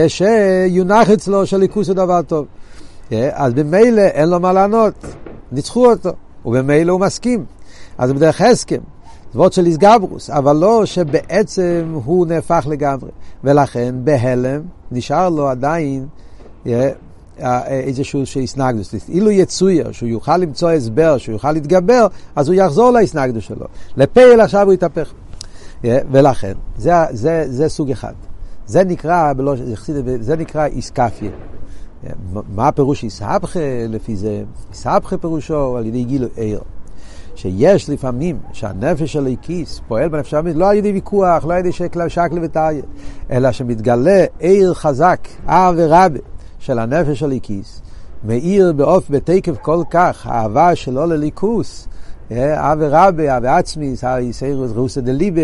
שיונח אצלו שליכוס הוא דבר טוב. אז במילא אין לו מה לענות, ניצחו אותו, ובמילא הוא מסכים. אז בדרך הסכם, זאת של איסגברוס, אבל לא שבעצם הוא נהפך לגמרי. ולכן בהלם נשאר לו עדיין איזשהו שהסנגדוס. אילו יצויר, שהוא יוכל למצוא הסבר, שהוא יוכל להתגבר, אז הוא יחזור להסנגדוס שלו. לפייל עכשיו הוא יתהפך. ולכן, זה, זה, זה סוג אחד. זה נקרא, בלא, זה נקרא איסקפיה. מה הפירוש איסהפכה לפי זה? איסהפכה פירושו על ידי גילו עיר. שיש לפעמים שהנפש של הכיס פועל בנפש האמית לא על ידי ויכוח, לא על ידי שקל וטריה, אלא שמתגלה עיר חזק, אב ורבה של הנפש של הכיס, מאיר באוף בתקף כל כך, האהבה שלו לליכוס, אב ורבה, אב עצמיס, הישאירוס רוסא דליבה,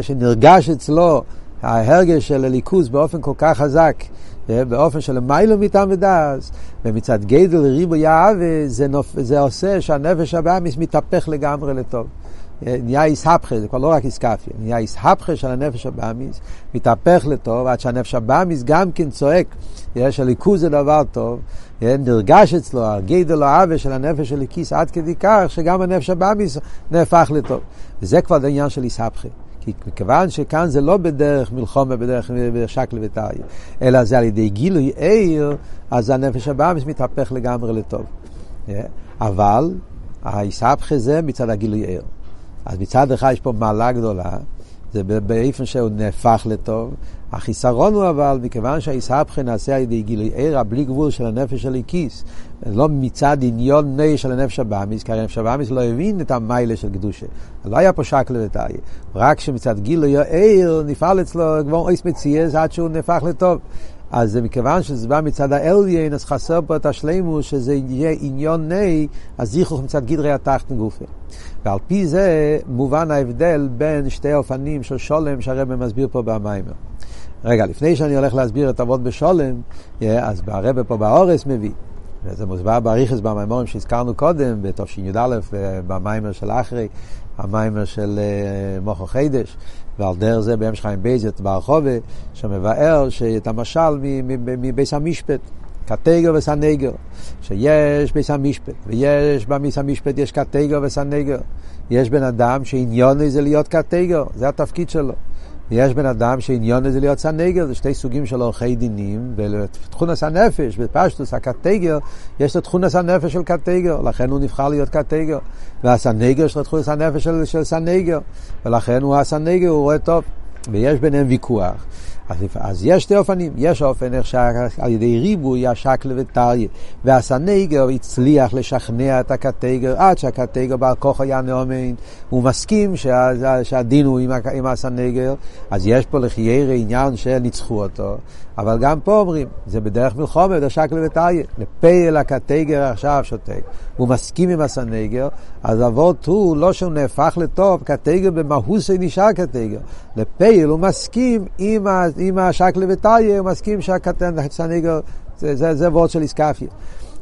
שנרגש אצלו ההרגש של הליכוס באופן כל כך חזק, באופן של מיילו מטעם ודס, ומצד גדל ריבו יאהבה, זה, נופ... זה עושה שהנפש הבאמיס מתהפך לגמרי לטוב. נהיה איסהפכה, זה כבר לא רק איסקפיה, נהיה איסהפכה של הנפש הבאמיס, מתהפך לטוב, עד שהנפש הבאמיס גם כן צועק, שהליכוז זה דבר טוב, נרגש אצלו הגדל העוול של הנפש של הכיס עד כדי כך שגם הנפש הבאמיס נהפך לטוב. וזה כבר העניין של איסהפכה. כי מכיוון שכאן זה לא בדרך מלחומה, בדרך שקל וטריה, אלא זה על ידי גילוי עיר, אז הנפש הבאמיס מתהפך לגמרי לטוב. אבל האיסהפכה זה מצד הגילוי עיר. אז מצד אחד יש פה מעלה גדולה, זה באופן שהוא נהפך לטוב. החיסרון הוא אבל, מכיוון שהאיסהפכה נעשה על ידי גילוי עירה בלי גבול של הנפש של הכיס, לא מצד עניון ני של הנפש הבאמיס, כי הנפש הבאמיס לא הבין את המיילה של קדושה. לא היה פה שקל וטריה. רק שמצד גילוי העיר נפעל אצלו כבר אויס מציאס עד שהוא נהפך לטוב. אז זה מכיוון שזה בא מצד האליין, אז חסר פה את השלימו, שזה יהיה עניון ני, אז זיכוך מצד גדרי התחתן גופה. ועל פי זה מובן ההבדל בין שתי האופנים של שולם שהרבא מסביר פה במיימר. רגע, לפני שאני הולך להסביר את אבות בשולם, אז הרבא פה באורס מביא. וזה מוסבר באריכס במיימורים שהזכרנו קודם, בתשי"א, במיימר של אחרי, המיימר של מוחו חידש, ועל דרך זה באמש חיים בייזת ברחובה, שמבאר שאת המשל מביס המשפט. קטגר וסנגר, שיש ביס המשפט, ויש במיס המשפט יש קטגר וסנגר. יש בן אדם שעניון זה להיות קטגר, זה התפקיד שלו. יש בן אדם שעניון זה להיות סנגר, זה שתי סוגים של עורכי דינים, בתכונס הנפש, בפשטוס הקטגר, יש לו תכונס הנפש של קטגר, לכן הוא נבחר להיות קטגר. והסנגר יש לו תכונס הנפש של, של סנגר, ולכן הוא הסנגר, הוא רואה טוב. ויש ביניהם ויכוח. אז, אז יש שתי אופנים, יש אופן איך שעל ידי ריבוי השקל וטריה, והסנגר הצליח לשכנע את הקטגר עד שהקטגר בעל כוח היה נאומן, הוא מסכים שה, שהדין הוא עם, עם הסנגר, אז יש פה לחיירה עניין שניצחו אותו, אבל גם פה אומרים, זה בדרך מלחומה, בדרך שקל וטריה, לפייל הקטגר עכשיו שותק, הוא מסכים עם הסנגר, אז אבות הוא לא שהוא נהפך לטוב, קטגר במהות נשאר קטגר, לפייל הוא מסכים עם ה... עם השקלה וטריה, הוא מסכים שהקטן, הסנגר, זה, זה, זה וורד של איסקפיה.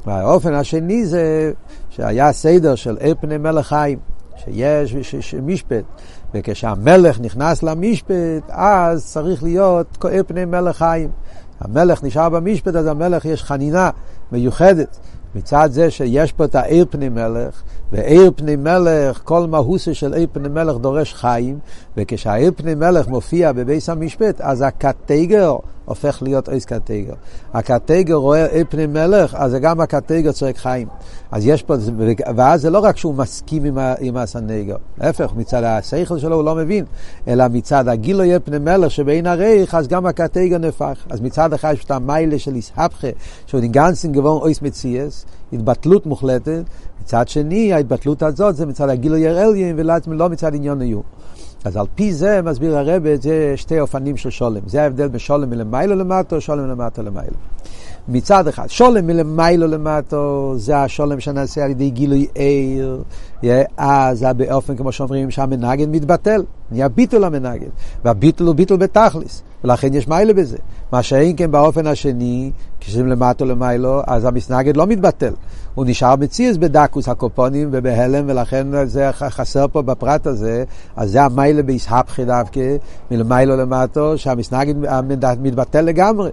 והאופן השני זה שהיה סדר של עיר פני מלך חיים, שיש ש, ש, משפט, וכשהמלך נכנס למשפט, אז צריך להיות עיר פני מלך חיים. המלך נשאר במשפט, אז המלך יש חנינה מיוחדת. מצד זה שיש פה את העיר פני מלך, ועיר פני מלך, כל מהוסה של עיר פני מלך דורש חיים, וכשהעיר פני מלך מופיע בביס המשפט, אז הקטגר הופך להיות איס קטגר. הקטגר רואה עיר פני מלך, אז גם הקטגר צועק חיים. אז יש פה, ואז זה לא רק שהוא מסכים עם, עם הסנגר, להפך, מצד השכל שלו הוא לא מבין, אלא מצד הגילו יהיה פני מלך שבין הריח, אז גם הקטגר נהפך. אז מצד אחד יש את המיילה של איסהפכה, שהוא ניגנסין גבוה אויס מציאס, התבטלות מוחלטת, מצד שני, ההתבטלות הזאת זה מצד הגילו יראליים ולא מצד עניון היו. אז על פי זה מסביר הרב את זה שתי אופנים של שולם. זה ההבדל בין שולם מלמיילו למטו, שולם מלמטו למיילו. מצד אחד. שולם מלמיילו למטו, זה השולם שנעשה על ידי גילוי עיר, אז זה באופן, כמו שאומרים, שהמנגד מתבטל, נהיה ביטול המנגד, והביטול הוא ביטול בתכליס, ולכן יש מיילה בזה. מה שאין כן באופן השני, כשזה למטו למיילו, אז המסנגד לא מתבטל. הוא נשאר מציאס בדקוס הקופונים ובהלם, ולכן זה חסר פה בפרט הזה, אז זה המיילה בישהפכי דווקא, מלמיילו למטו, שהמסנגד מתבטל לגמרי.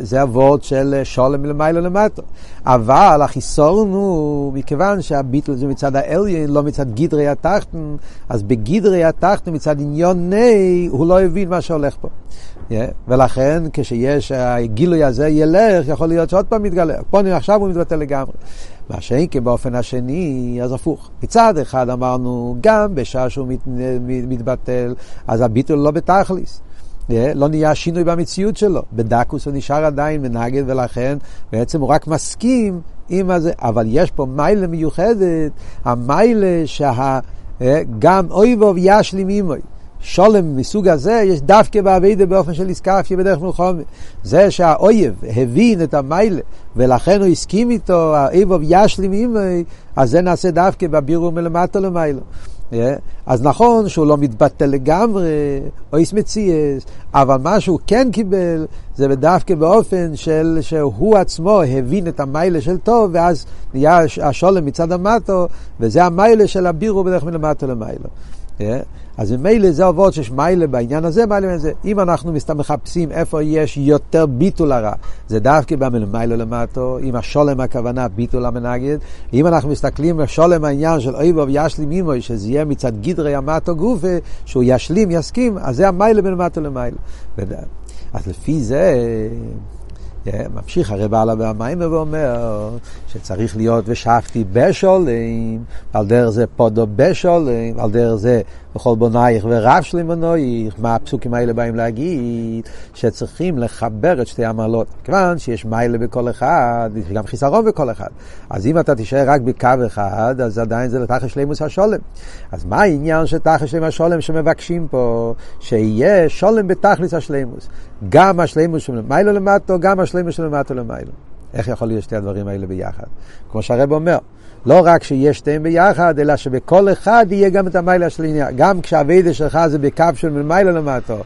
זה הוורד של שולם מלמיילו למטו. אבל החיסורן הוא, מכיוון שהביטל זה מצד האליין, לא מצד גדרי התחתן, אז בגדרי התחתן, מצד עניוני, הוא לא הבין מה שהולך פה. Yeah, ולכן כשיש הגילוי הזה ילך, יכול להיות שעוד פעם מתגלה. פה עכשיו הוא מתבטל לגמרי. מה שאין כי באופן השני, אז הפוך. מצד אחד אמרנו, גם בשעה שהוא מת, מתבטל, אז הביטול לא בתכליס. לא נהיה שינוי במציאות שלו. בדקוס הוא נשאר עדיין מנגד, ולכן בעצם הוא רק מסכים עם הזה. אבל יש פה מיילה מיוחדת, המיילה שגם אויבוב ישלים עמוי. שולם מסוג הזה יש דווקא באביידה באופן של איסקפיה בדרך מלחומה. זה שהאויב הבין את המיילה ולכן הוא הסכים איתו, האיבוב ישלים עמוי, אז זה נעשה דווקא בבירור מלמטה למיילה. אז נכון שהוא לא מתבטל לגמרי, או איס מציאס, אבל מה שהוא כן קיבל זה דווקא באופן של שהוא עצמו הבין את המיילה של טוב, ואז נהיה השולם מצד המטו, וזה המיילה של הבירו בדרך מלמטו למיילה. אז ממילא זה עבוד שיש מיילה בעניין הזה, מיילה בעניין הזה. אם אנחנו מחפשים איפה יש יותר ביטול הרע, זה דווקא במיילה למטו, עם השולם הכוונה ביטול המנגד. אם אנחנו מסתכלים בשולם העניין של אוי ואב ישלים אימוי, שזה יהיה מצד גדרי המטו גופה, שהוא ישלים, יסכים, אז זה המיילה בין מטו למיילה. אז לפי זה... ממשיך הרי בעל המים ואומר שצריך להיות ושבתי בשולים, על דרך זה פודו בשולים, על דרך זה בכל בונייך ורב שלי בונייך, מה הפסוקים האלה באים להגיד? שצריכים לחבר את שתי המעלות. כיוון שיש מיילה בכל אחד, יש גם חיסרון בכל אחד. אז אם אתה תישאר רק בקו אחד, אז עדיין זה לתחש שלימוס השולם. אז מה העניין של תחש שלימוס השולם שמבקשים פה? שיהיה שולם בתכלס השלימוס. גם השלימוס של מיילו למטו, גם השלימוס של למטו למיילו. איך יכול להיות שתי הדברים האלה ביחד? כמו שהרב אומר, לא רק שיש שתיהם ביחד, אלא שבכל אחד יהיה גם את המיילה של עניין. גם כשהווידה שלך זה בקו של מיילה למטו,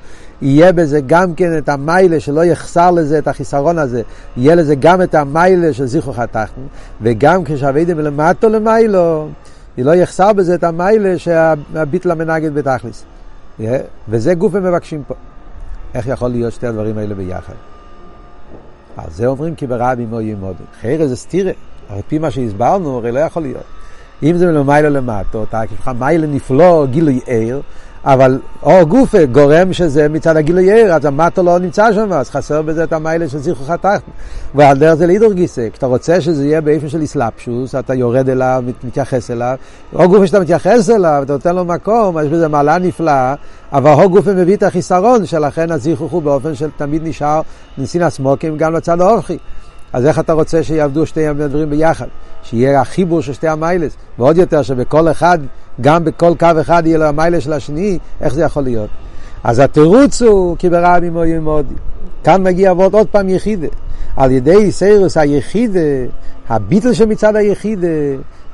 יהיה בזה גם כן את המיילה, שלא יחסר לזה את החיסרון הזה, יהיה לזה גם את המיילה של זיכרוך התחתן, וגם כשהווידה מלמטו למיילו, לא יחסר בזה את המיילה שהביטל המנגד בתכלס. וזה גוף הם מבקשים פה. איך יכול להיות שתי הדברים האלה ביחד? על זה אומרים כי ברבי מוי מודי. חיירה זה סתירה. על פי מה שהסברנו, הרי לא יכול להיות. אם זה מלמעלה למטו, אתה יש לך מיילה נפלא, גילוי עיר, אבל אור גופה גורם שזה מצד הגילוי עיר, אז המטו לא נמצא שם, אז חסר בזה את המיילה של זיכרוך התחת. ועל דרך זה לידור גיסא, כשאתה רוצה שזה יהיה באיפה של אסלאפשוס, אתה יורד אליו, מתייחס אליו, אור גופה שאתה מתייחס אליו, אתה נותן לו מקום, יש בזה מעלה נפלאה, אבל אור גופה מביא את החיסרון, שלכן הזיכרוך הוא באופן של תמיד נשאר נסין הסמוקים גם לצד האורחי. אז איך אתה רוצה שיעבדו שתי הדברים ביחד? שיהיה החיבור של שתי המיילס, ועוד יותר שבכל אחד, גם בכל קו אחד יהיה לו המיילס של השני, איך זה יכול להיות? אז התירוץ הוא כי ברבי מוי מודי. כאן מגיע עבוד עוד פעם יחידה. על ידי סיירוס היחידה, הביטל שמצד היחידה,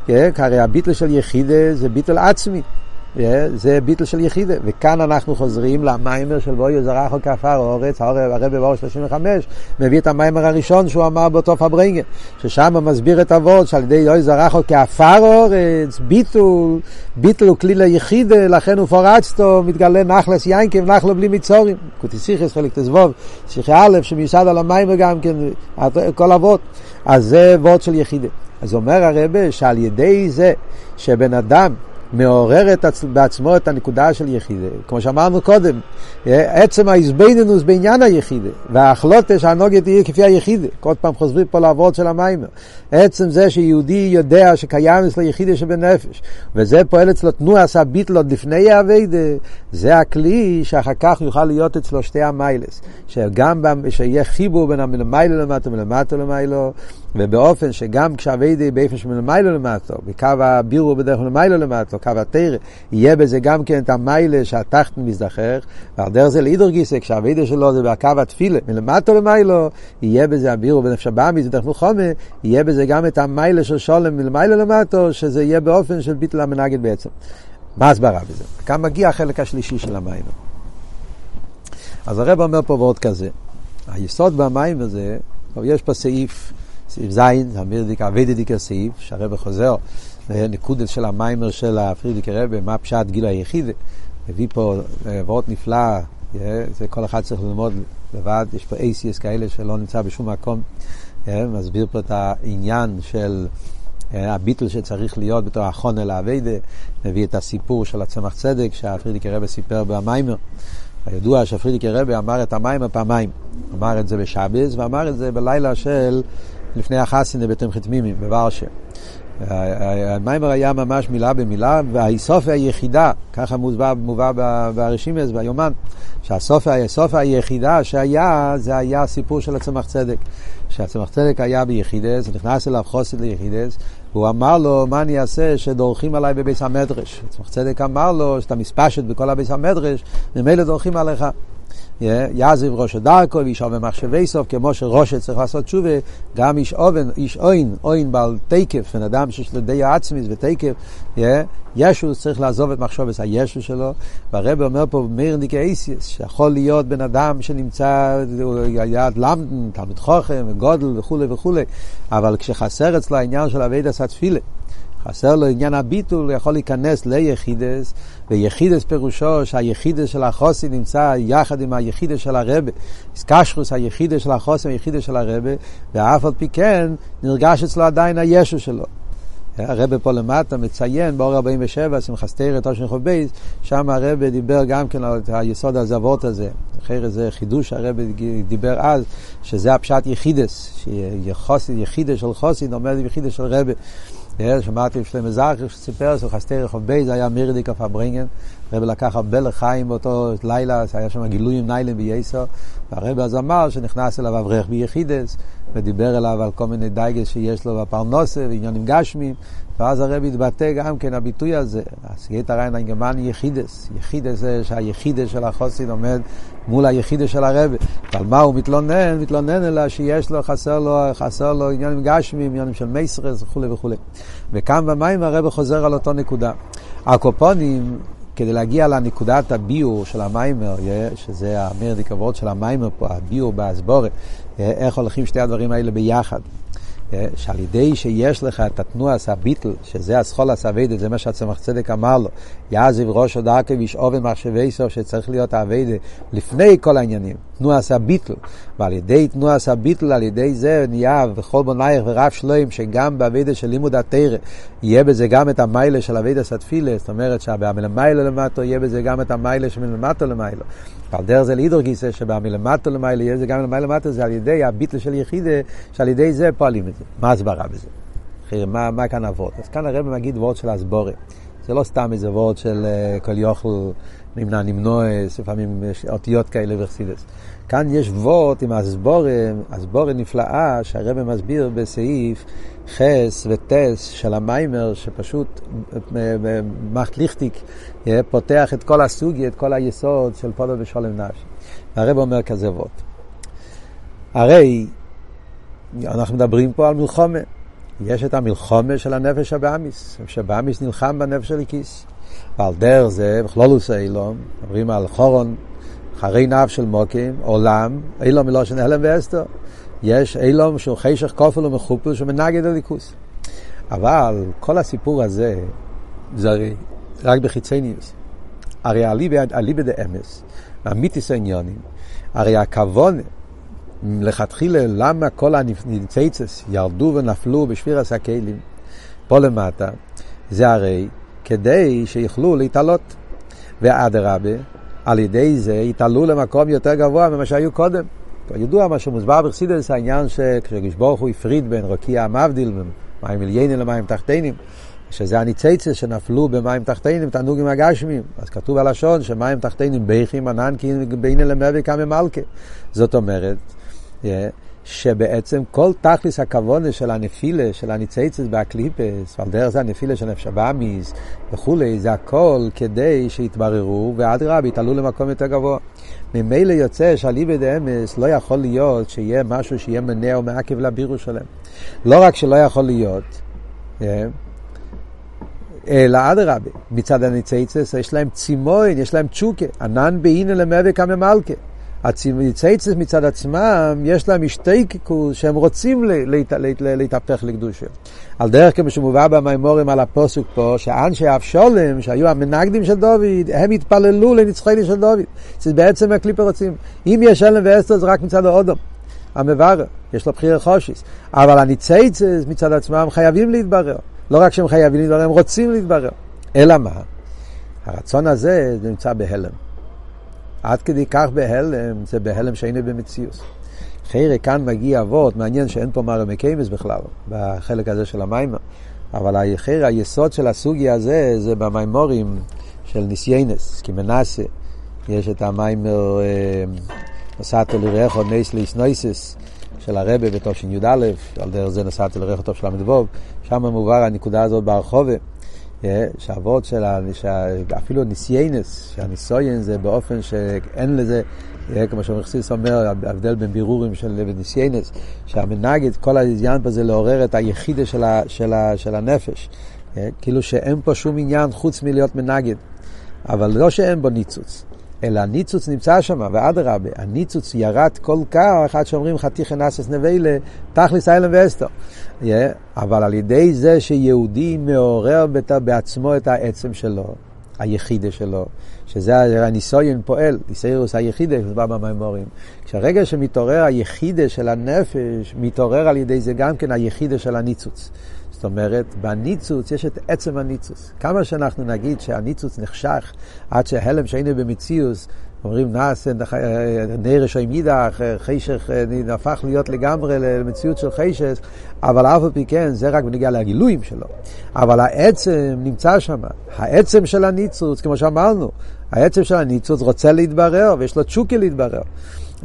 כן? הרי הביטל של יחידה זה ביטל עצמי. זה ביטל של יחידה. וכאן אנחנו חוזרים למיימר של בואי זרח או כעפר אורץ, הרב באור 35 מביא את המיימר הראשון שהוא אמר באותו פברנגן, ששם מסביר את אבות שעל ידי אוי זרח או כעפר אורץ, ביטול, ביטול הוא כלי ליחידה, לכן הוא פורצתו, מתגלה נחלס יינקב, נחלו בלי מצורים. קוטיסיכס חלק תזבוב, שיחי א' שמיוסד על המיימר גם כן, כל אבות. אז זה אבות של יחידה. אז אומר הרבה שעל ידי זה שבן אדם מעורר. בעצמו את הנקודה של יחידה. כמו שאמרנו קודם, עצם ההזבנינוס בעניין היחידה, וההחלוטה שהנוגת תהיה כפי היחידה. כל פעם חוזרים פה לעבוד של המיימר. עצם זה שיהודי יודע שקיים אצלו יחידה שבנפש, וזה פועל אצלו תנועה סביט לו לפני האביידה, זה הכלי שאחר כך יוכל להיות אצלו שתי המיילס. שגם שיהיה חיבור בין המיילה למטה ולמטה למיילו, ובאופן שגם כשאביידי באיפה שמלמיילו למטו, בקו הבירו בדרך למעלה למטו, קו התרא, יהיה בזה גם כן את המיילה שהתחת מזדחך, ועל דרך זה לאידור גיסא, כשהאביידי שלו זה בקו התפילה, מלמטו למיילו, יהיה בזה הבירו בנפש הבאמיס, בדרך מלחומה, יהיה בזה גם את המיילה של שולם מלמיילו למטו, שזה יהיה באופן של ביטל המנגד בעצם. מה הסברה בזה? כאן מגיע החלק השלישי של המים. אז הרב אומר פה ועוד כזה, היסוד במים הזה, יש פה סעיף, סעיף ז', המירדיק אביידיק הסעיף, שהרב חוזר, נקודת של המיימר של הפרידיק רב, מה פשט גיל היחיד, מביא פה ועוד נפלא, זה כל אחד צריך ללמוד לבד, יש פה אייסיאס כאלה שלא נמצא בשום מקום, מסביר פה את העניין של הביטל שצריך להיות בתור החונה לאביידה, מביא את הסיפור של הצמח צדק שהפרידיק רב סיפר במיימר. הידוע שפרידיקי רבי אמר את המים הפעמיים. אמר את זה בשבס ואמר את זה בלילה של לפני החסין בתמחת מימים, בוורשה. המיימר היה ממש מילה במילה, והסופה היחידה, ככה מובא, מובא ברשימס, ביומן, שהסופה היחידה שהיה, זה היה הסיפור של הצמח צדק. שהצמח צדק היה ביחידס, נכנס אליו חוסן ליחידס, והוא אמר לו, מה אני אעשה שדורכים עליי בביס המדרש? הצמח צדק אמר לו, שאתה מספשת בכל הביס המדרש, ממילא דורכים עליך. יעזב ראש דרכו ואיש אובן מחשבי סוף, כמו שראש צריך לעשות תשובה, גם איש אובן, איש אוין, אוין בעל תקף, בן אדם שיש לו די עצמיס ותקף, ישו צריך לעזוב את מחשבת הישו שלו, והרב אומר פה מאיר ניקאיסיס, שיכול להיות בן אדם שנמצא, היה למדן, תלמיד חוכם, גודל וכולי וכולי, אבל כשחסר אצלו העניין של אבי דסת תפילה, חסר לו עניין הביטול, יכול להיכנס ליחידס, ויחידס פירושו שהיחידס של החוסי נמצא יחד עם היחידס של הרבה. איסקשרוס היחידס של החוסי היחידס של הרבה, ואף על פי כן נרגש אצלו עדיין הישו שלו. הרבה פה למטה מציין באור 47, שמחת תרא, תושן חוב בייס, שם הרבה דיבר גם כן על היסוד הזוות הזה. אחרי זה חידוש הרבה דיבר אז, שזה הפשט יחידס, שיחידס של חוסין עומד יחידס של רבה. שמעתי שלמה זכר שסיפר שחסטי רחוב בי זה היה מירדיק אף הברינגן הרב לקח הרבה לחיים באותו לילה, היה שם גילויים ניילם בייסו והרב אז אמר שנכנס אליו אברך ביחידס ודיבר אליו על כל מיני דייגס שיש לו בפרנוסה ועניינים גשמים ואז הרב התבטא גם כן הביטוי הזה, הסגית הריין הגרמני יחידס, יחידס זה שהיחידס של החוסין עומד מול היחידס של הרב, ועל מה הוא מתלונן? מתלונן אלא שיש לו, חסר לו, חסר לו עניינים גשמים, עניינים של מייסרס וכולי וכולי. וכאן במים הרב חוזר על אותו נקודה. הקופונים, כדי להגיע לנקודת הביור של המיימר, שזה המרדיק עבוד של המיימר פה, הביור באסבורת, איך הולכים שתי הדברים האלה ביחד. שעל ידי שיש לך את התנועס הביטל, שזה הסחול הסווידת, זה מה שהצמח צדק אמר לו, יעזב ראש הדרכי ויש אובן מחשבי סוף שצריך להיות האביידה לפני כל העניינים, תנועס הביטל, ועל ידי תנועס הביטל, על ידי זה נהיה וכל בונייך ורב שלוים, שגם באביידה של לימוד התרא, יהיה בזה גם את המיילה של אביידה סטפילה, זאת אומרת שבמלמיילה למטו יהיה בזה גם את המיילה שמלמטו למיילה. ועל דרך זה לידור גיסא שבמלמטו למיילה יהיה זה גם למיילה למטו, זה על ידי הביטל של יחידה, שעל ידי זה פועלים את זה. מה הסברה בזה? מה, מה כאן אבות? אז כאן הרב מגיד וורד של הסבורה. זה לא סתם איזה וורד של uh, כל יוכל נמנע נמנועס, לפעמים יש אותיות כאלה וחסידס. כאן יש וורד עם הסבורה, הסבורה נפלאה שהרב מסביר בסעיף חס וטס של המיימר, שפשוט אה, אה, מחט ליכטיק פותח את כל הסוגי, את כל היסוד של פודו ושולם נפש. הרב אומר כזה וורד. הרי אנחנו מדברים פה על מלחומה. יש את המלחומה של הנפש הבאמיס, שבאמיס נלחם בנפש של הליקיס. ועל דרך זה, בכלולוס אילום, מדברים על חורון, אחרי נף של מוקים, עולם, אילום מלושן הלם ואסתר. יש אילום שהוא חשך כופל ומחופל שמנגד הליכוס. אבל כל הסיפור הזה, זה הרי רק בחיצניוס. הרי אליבא דאמס, אמיתיס העניונים, הרי הכוונה לכתחילה למה כל הניצצס ירדו ונפלו בשביר הסקלים פה למטה, זה הרי כדי שיוכלו להתעלות. ואדרבה, על ידי זה יתעלו למקום יותר גבוה ממה שהיו קודם. ידוע מה שמוסבר בחסידס, העניין שכשגשבורך הוא הפריד בין רוקיע המבדיל, מים עליינים למים תחתינים, שזה הניצצס שנפלו במים תחתינים, תענוגים הגשמים. אז כתוב הלשון שמים תחתינים ביכים ענן כי בין אלמי וכמה מלכה. זאת אומרת, שבעצם כל תכלס הכוונה של הנפילה, של הניציצס והקליפס, ועל דרך זה הנפילה של נפש הבאמיס וכולי, זה הכל כדי שיתבררו, ואדרבה, יתעלו למקום יותר גבוה. ממילא יוצא שאליבא דאמס לא יכול להיות שיהיה משהו שיהיה מנע או מעכב לבירו שלהם. לא רק שלא יכול להיות, אלא אדרבה, מצד הניציצס יש להם צימוין, יש להם צ'וקה, ענן באינא למאבק הממלכה. הציצייצס מצד עצמם, יש להם השתיקקוס שהם רוצים להתהפך לקדושה. על דרך כמו שמובא במימורים על הפוסוק פה, שאנשי אבשולם, שהיו המנגדים של דוד, הם התפללו לנצחי של דוד. זה בעצם הקליפה רוצים. אם יש אלם ואסתר זה רק מצד האודום. המברר, יש לו בחיר חושיס. אבל הניצייצס מצד עצמם חייבים להתברר. לא רק שהם חייבים להתברר, הם רוצים להתברר. אלא מה? הרצון הזה נמצא בהלם. עד כדי כך בהלם, זה בהלם שאינו במציאות. חיירה כאן מגיע אבות, מעניין שאין פה מרא מקיימס בכלל, בחלק הזה של המיימר. אבל חיירה, היסוד של הסוגיה הזה, זה במימורים של ניסיינס, כי מנסה. יש את המיימר נסעתו לרעך נס ליס נויסס של הרבה בתושן י"א, על דרך זה נסעתי לרעך טוב של ל"ו, שם מובהר הנקודה הזאת ברחובה. שהאבות של, אפילו ניסיינס, שהניסויין זה באופן שאין לזה, כמו שמחסיס אומר, ההבדל בין בירורים של ניסיינס, שהמנגד, כל העניין פה זה לעורר את היחידה של, ה, של, ה, של הנפש. כאילו שאין פה שום עניין חוץ מלהיות מנגד. אבל לא שאין בו ניצוץ. אלא הניצוץ נמצא שם, ואדרבה, הניצוץ ירד כל כך, עד שאומרים חתיכי נסס נבלה, תכלס איילם ואסתר. Yeah, אבל על ידי זה שיהודי מעורר בת, בעצמו את העצם שלו, היחידה שלו, שזה הניסויין פועל, ניסיוס היחידה, זה בא במימורים. כשהרגע שמתעורר היחידה של הנפש, מתעורר על ידי זה גם כן היחידה של הניצוץ. זאת אומרת, בניצוץ יש את עצם הניצוץ. כמה שאנחנו נגיד שהניצוץ נחשך עד שההלם שהיינו במציאוס, אומרים נעשה נר רשעים יידח, חישך הפך להיות לגמרי למציאות של חישך, אבל אף על פי כן זה רק בנגיע לגילויים שלו. אבל העצם נמצא שם, העצם של הניצוץ, כמו שאמרנו, העצם של הניצוץ רוצה להתברר ויש לו תשוקי להתברר.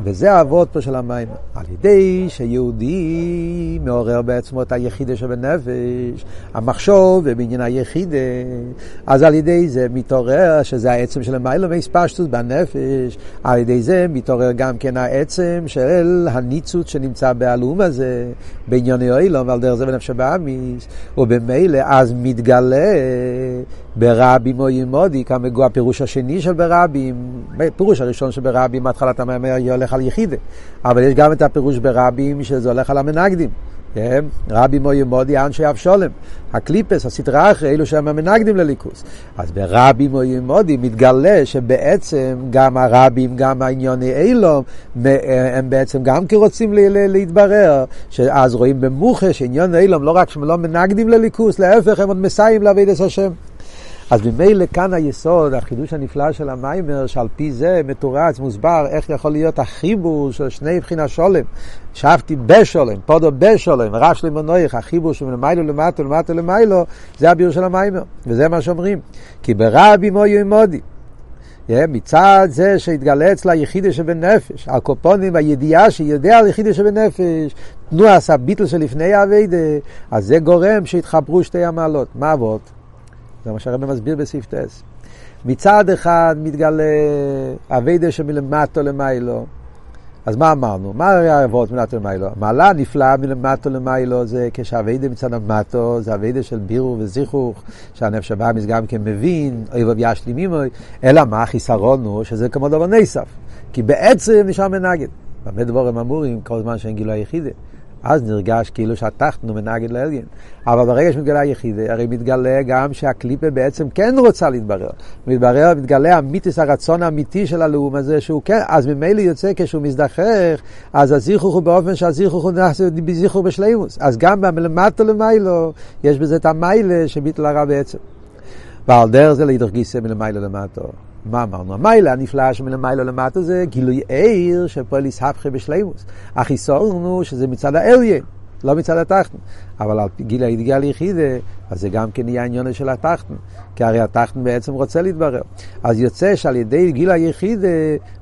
וזה האבות פה של המים. על ידי שיהודי מעורר בעצמו את היחידה שבנפש, המחשוב ובעניין היחידה, אז על ידי זה מתעורר, שזה העצם של המיילו והספשטוס בנפש, על ידי זה מתעורר גם כן העצם של הניצוץ שנמצא בהלום הזה, בענייני אילום ועל דרך זה בנפש הבאמיס, ובמילא אז מתגלה ברבים או ימודי, כמה הפירוש השני של ברבים, הפירוש הראשון של ברבים, התחלת המאמר הולך על יחידה, אבל יש גם את הפירוש ברבים שזה הולך על המנגדים. כן? רבי מויה מודי אנשי אבשולם. הקליפס, הסדרה אחרי, אלו שהם המנגדים לליכוס. אז ברבי מויה מודי מתגלה שבעצם גם הרבים, גם העניוני אילום, הם בעצם גם כי רוצים להתברר, שאז רואים במוחה שעניון אילום לא רק שהם לא מנגדים לליכוס, להפך הם עוד מסייעים לעבוד את השם. אז ממילא כאן היסוד, החידוש הנפלא של המיימר, שעל פי זה מתורץ, מוסבר, איך יכול להיות החיבור של שני בחינה שולם. שבתי בשולם, פודו בשולם, רב שלי מנויך, החיבור של מלמיילו למטו, למטו למיילו, זה הביור של המיימר, וזה מה שאומרים. כי ברבי מויו מודי. מצד זה שהתגלה אצלה יחידה שבנפש, הקופונים, הידיעה שיודע על יחידה שבנפש, תנועה הביטל שלפני האביידה, אז זה גורם שהתחברו שתי המעלות. מה אבות? זה מה שהרבא מסביר בסעיף טס. מצד אחד מתגלה אביידה שמלמטו למיילו. אז מה אמרנו? מה היה האבות מלמטו למיילו? מעלה נפלאה מלמטו למיילו זה כשאביידה מצד המטו, זה אביידה של בירו וזיכוך, שהנפש הבאמיס גם כן מבין, אוהב ישלים עמוי, אלא מה החיסרון הוא שזה כמו דבר נסף. כי בעצם נשאר מנגד. במה דבורים אמורים כל זמן שאין גילוי היחידה. אז נרגש כאילו שהתחתנו מנגד לעליין. אבל ברגע שמתגלה יחידה, הרי מתגלה גם שהקליפה בעצם כן רוצה להתברר. מתברר, מתגלה המיתוס הרצון האמיתי של הלאום הזה, שהוא כן, אז ממילא יוצא כשהוא מזדחך, אז הזיכוך הוא באופן שהזיכוך הוא נעשה בזיכוך בשלימוס. אז גם מלמטו למיילו, יש בזה את המיילה שביטל הרע בעצם. ועל דרך זה להידור גיסא מלמיילו למטו. מה אמרנו? המיילה הנפלאה שמלמיילו למטה זה גילוי עיר שפועל יסהפכי בשלימוס. החיסון הוא שזה מצד האליין. לא מצד התחתן. אבל על פי גיל הידיעה ליחידה, אז זה גם כן יהיה העניין של התחתן. כי הרי התחתן בעצם רוצה להתברר. אז יוצא שעל ידי גיל היחידה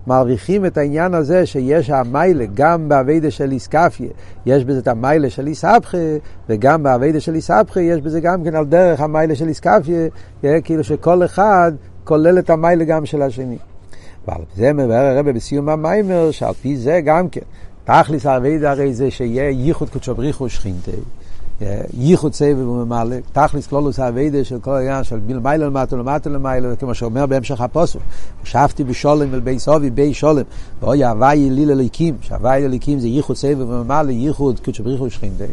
מרוויחים את העניין הזה שיש המיילה, גם באביידה של איסקפיה, יש בזה את המיילה של איסבכה, וגם באביידה של איסבכה יש בזה גם כן על דרך המיילה של איסקפיה, כאילו שכל אחד כולל את המיילה גם של השני. ועל זה מבאר הרבה בסיום המיימר, שעל פי זה גם כן, תכלס האביידה הרי זה שיהיה ייחוד קודשו בריחו שכינתי. ייחוד סבב וממלא, תכלס כלולוס האביידה של כל העניין של מלמיילה למטה למטה למעלה, כמו שאומר בהמשך הפוסק, שבתי בשולם אל בי סובי בי שולם, ואוי הוואי ליל אליקים, שהוואי אליקים זה ייחוד סבב וממלא, ייחוד קודשו בריחו שכינתי.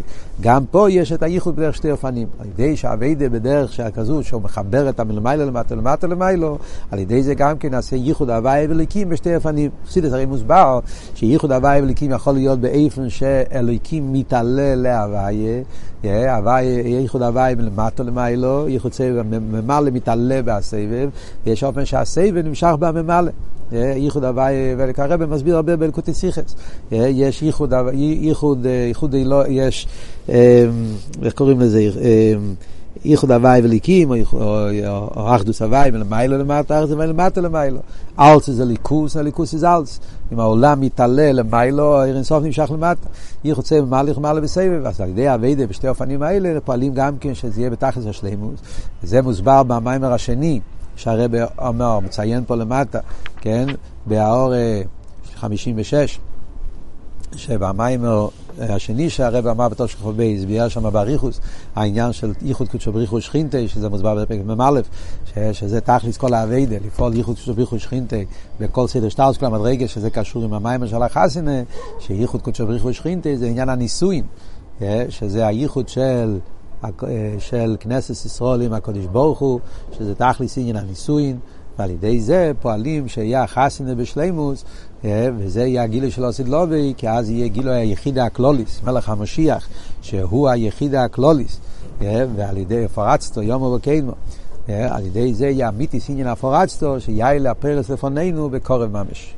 גם פה יש את הייחוד בדרך שתי אופנים, על ידי שהאביידה בדרך כזו, שהוא מחבר את המלמיילה למטה למטה למעלה, על ידי זה גם כן נעשה ייחוד הוואי אליקים בשתי אופנים. חסידס הרי מוסבר שייחוד הוואי אליקים יכול להיות באיפן שאלוקים מתעלה להוויה, ייחוד הוואי מלמטה למיילו, ייחוד סבב ממלא מתעלה בסבב, ויש אופן שהסבב נמשך בממלא. ייחוד הוואי, וכרבא מסביר הרבה בלקוטי סיכס. יש ייחוד, ייחוד, ייחוד, יש, איך קוראים לזה? ייחוד הוואי וליקים, או אחדוס הוואי, מלמיילו למטה, ארץ ומלמטה למיילו. אלץ זה ליכוס, הליכוס זה אלץ. אם העולם מתעלה למיילו, עיר אינסוף נמשך למטה. ייחוד סבב מהלך מעלה בסבב. אז על ידי אביידה בשתי האופנים האלה, פועלים גם כן שזה יהיה בתכלס השלימוס. וזה מוסבר במיימר השני, שהרבא אומר, מציין פה למטה, כן, באור 56, שבמיימר השני שהרבא אמר בתור של חובי, הסביר שם באריכוס, העניין של ייחוד קודשו בריחו שכינתי, שזה מוסבר בפרק מ"א, שזה תכלס כל האביידה, לפעול ייחוד קודשו בריחו שכינתי בכל סדר שטרס, כל המדרגה, שזה קשור עם המיימר של החסינה, שייחוד קודשו בריחו שכינתי זה עניין הנישואין, שזה הייחוד של של כנסת ישראל עם הקודש ברוך הוא, שזה תכלס עניין הנישואין, ועל ידי זה פועלים שיהיה החסינה בשלימוס, וזה יהיה הגילוי של עושית לובי, כי אז יהיה גילוי היחיד הקלוליס, מלך המשיח, שהוא היחיד הקלוליס, ועל ידי פרצתו יום ובקיימו. על ידי זה יהיה אמיתיס עניין הפורצתו, שיהיה לפרס לפנינו בקורב ממש.